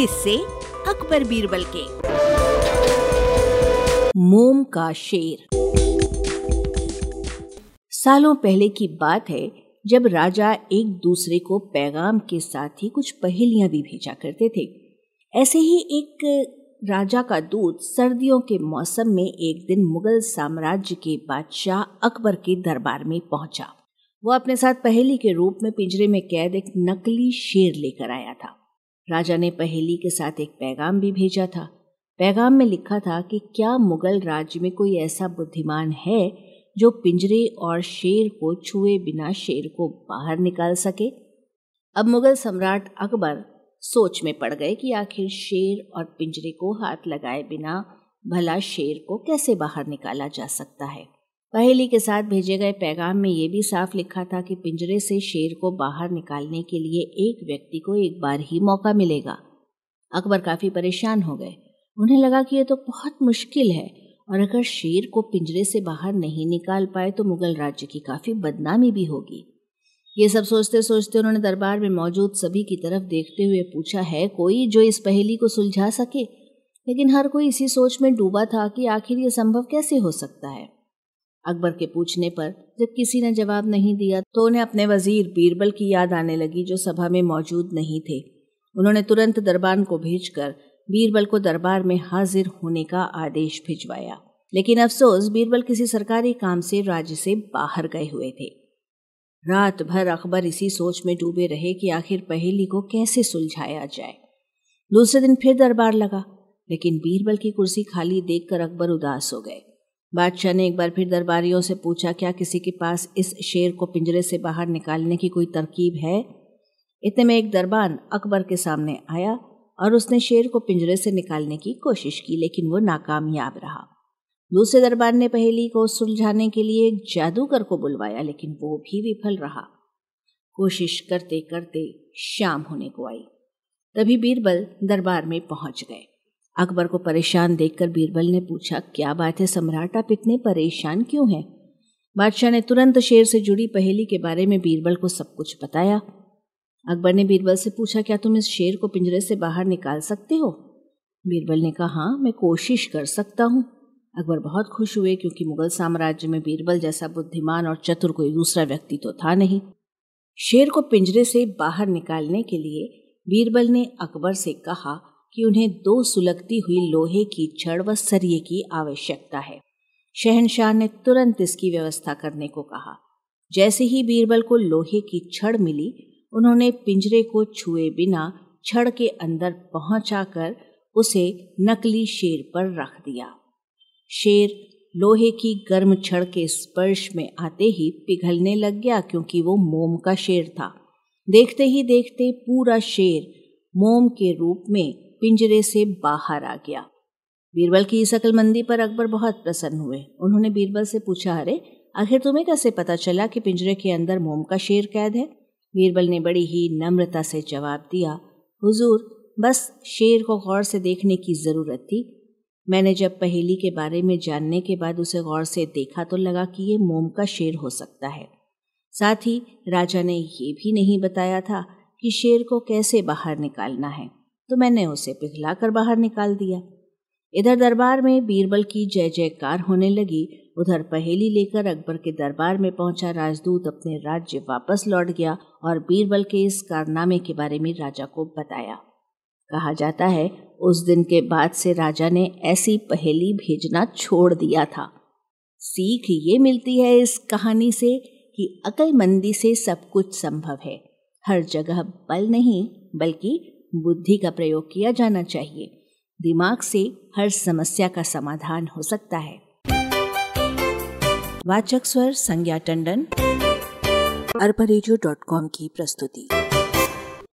किससे अकबर बीरबल के। मोम का शेर। सालों पहले की बात है, जब राजा एक दूसरे को पैगाम के साथ ही कुछ पहेलियाँ भी भेजा करते थे। ऐसे ही एक राजा का दूत सर्दियों के मौसम में एक दिन मुगल साम्राज्य के बादशाह अकबर के दरबार में पहुँचा। वो अपने साथ पहेली के रूप में पिंजरे में कैद एक नकली शेर लेकर आया था। राजा ने पहेली के साथ एक पैगाम भी भेजा था। पैगाम में लिखा था कि क्या मुगल राज्य में कोई ऐसा बुद्धिमान है जो पिंजरे और शेर को छुए बिना शेर को बाहर निकाल सके? अब मुगल सम्राट अकबर सोच में पड़ गए कि आखिर शेर और पिंजरे को हाथ लगाए बिना भला शेर को कैसे बाहर निकाला जा सकता है। पहेली के साथ भेजे गए पैगाम में ये भी साफ़ लिखा था कि पिंजरे से शेर को बाहर निकालने के लिए एक व्यक्ति को एक बार ही मौका मिलेगा। अकबर काफ़ी परेशान हो गए। उन्हें लगा कि यह तो बहुत मुश्किल है और अगर शेर को पिंजरे से बाहर नहीं निकाल पाए तो मुगल राज्य की काफ़ी बदनामी भी होगी। ये सब सोचते सोचते उन्होंने दरबार में मौजूद सभी की तरफ़ देखते हुए पूछा, है कोई जो इस पहेली को सुलझा सके? लेकिन हर कोई इसी सोच में डूबा था कि आखिर ये संभव कैसे हो सकता है। अकबर के पूछने पर, जब किसी ने जवाब नहीं दिया तो उन्हें अपने वज़ीर बीरबल की याद आने लगी, जो सभा में मौजूद नहीं थे। उन्होंने तुरंत दरबार को भेजकर, बीरबल को दरबार में हाजिर होने का आदेश भिजवाया। लेकिन अफसोस, बीरबल किसी सरकारी काम से राज्य से बाहर गए हुए थे। रात भर अकबर इसी सोच में डूबे रहे कि आखिर पहेली को कैसे सुलझाया जाए। दूसरे दिन फिर दरबार लगा, लेकिन बीरबल की कुर्सी खाली देखकर अकबर उदास हो गए। बादशाह ने एक बार फिर दरबारियों से पूछा, क्या किसी के पास इस शेर को पिंजरे से बाहर निकालने की कोई तरकीब है? इतने में एक दरबान अकबर के सामने आया और उसने शेर को पिंजरे से निकालने की कोशिश की, लेकिन वो नाकामयाब रहा। दूसरे दरबार ने पहेली को सुलझाने के लिए एक जादूगर को बुलवाया, लेकिन वो भी विफल रहा। कोशिश करते करते शाम होने को आई। तभी बीरबल दरबार में पहुँच गए। अकबर को परेशान देखकर बीरबल ने पूछा, क्या बात है सम्राट? आप इतने परेशान क्यों हैं? बादशाह ने तुरंत शेर से जुड़ी पहेली के बारे में बीरबल को सब कुछ बताया। अकबर ने बीरबल से पूछा, क्या तुम इस शेर को पिंजरे से बाहर निकाल सकते हो? बीरबल ने कहा हाँ मैं कोशिश कर सकता हूँ। अकबर बहुत खुश हुए, क्योंकि मुगल साम्राज्य में बीरबल जैसा बुद्धिमान और चतुर कोई दूसरा व्यक्ति तो था नहीं। शेर को पिंजरे से बाहर निकालने के लिए बीरबल ने अकबर से कहा कि उन्हें दो सुलगती हुई लोहे की छड़ व सरिये की आवश्यकता है। शहनशाह ने तुरंत इसकी व्यवस्था करने को कहा। जैसे ही बीरबल को लोहे की छड़ मिली, उन्होंने पिंजरे को छुए बिना छड़ के अंदर पहुंचाकर उसे नकली शेर पर रख दिया। शेर लोहे की गर्म छड़ के स्पर्श में आते ही पिघलने लग गया क्योंकि वो मोम का शेर था। देखते ही देखते पूरा शेर मोम के रूप में पिंजरे से बाहर आ गया। बीरबल की इस अकलमंदी पर अकबर बहुत प्रसन्न हुए। उन्होंने बीरबल से पूछा, अरे, आखिर तुम्हें कैसे पता चला कि पिंजरे के अंदर मोम का शेर कैद है? बीरबल ने बड़ी ही नम्रता से जवाब दिया, हुजूर, बस शेर को गौर से देखने की ज़रूरत थी। मैंने जब पहेली के बारे में जानने के बाद उसे गौर से देखा तो लगा कि ये मोम का शेर हो सकता है। साथ ही राजा ने ये भी नहीं बताया था कि शेर को कैसे बाहर निकालना है। तो मैंने उसे पिघला कर बाहर निकाल दिया। इधर दरबार में बीरबल की जय जयकार होने लगी। उधर पहेली लेकर अकबर के दरबार में पहुँचा राजदूत अपने राज्य वापस लौट गया और बीरबल के इस कारनामे के बारे में राजा को बताया। कहा जाता है, उस दिन के बाद से राजा ने ऐसी पहेली भेजना छोड़ दिया था। सीख ये मिलती है इस कहानी से कि अकलमंदी से सब कुछ संभव है। हर जगह बल नहीं, बल्कि बुद्धि का प्रयोग किया जाना चाहिए। दिमाग से हर समस्या का समाधान हो सकता है। वाचक स्वर संज्ञा टंडन, अरबा की प्रस्तुति।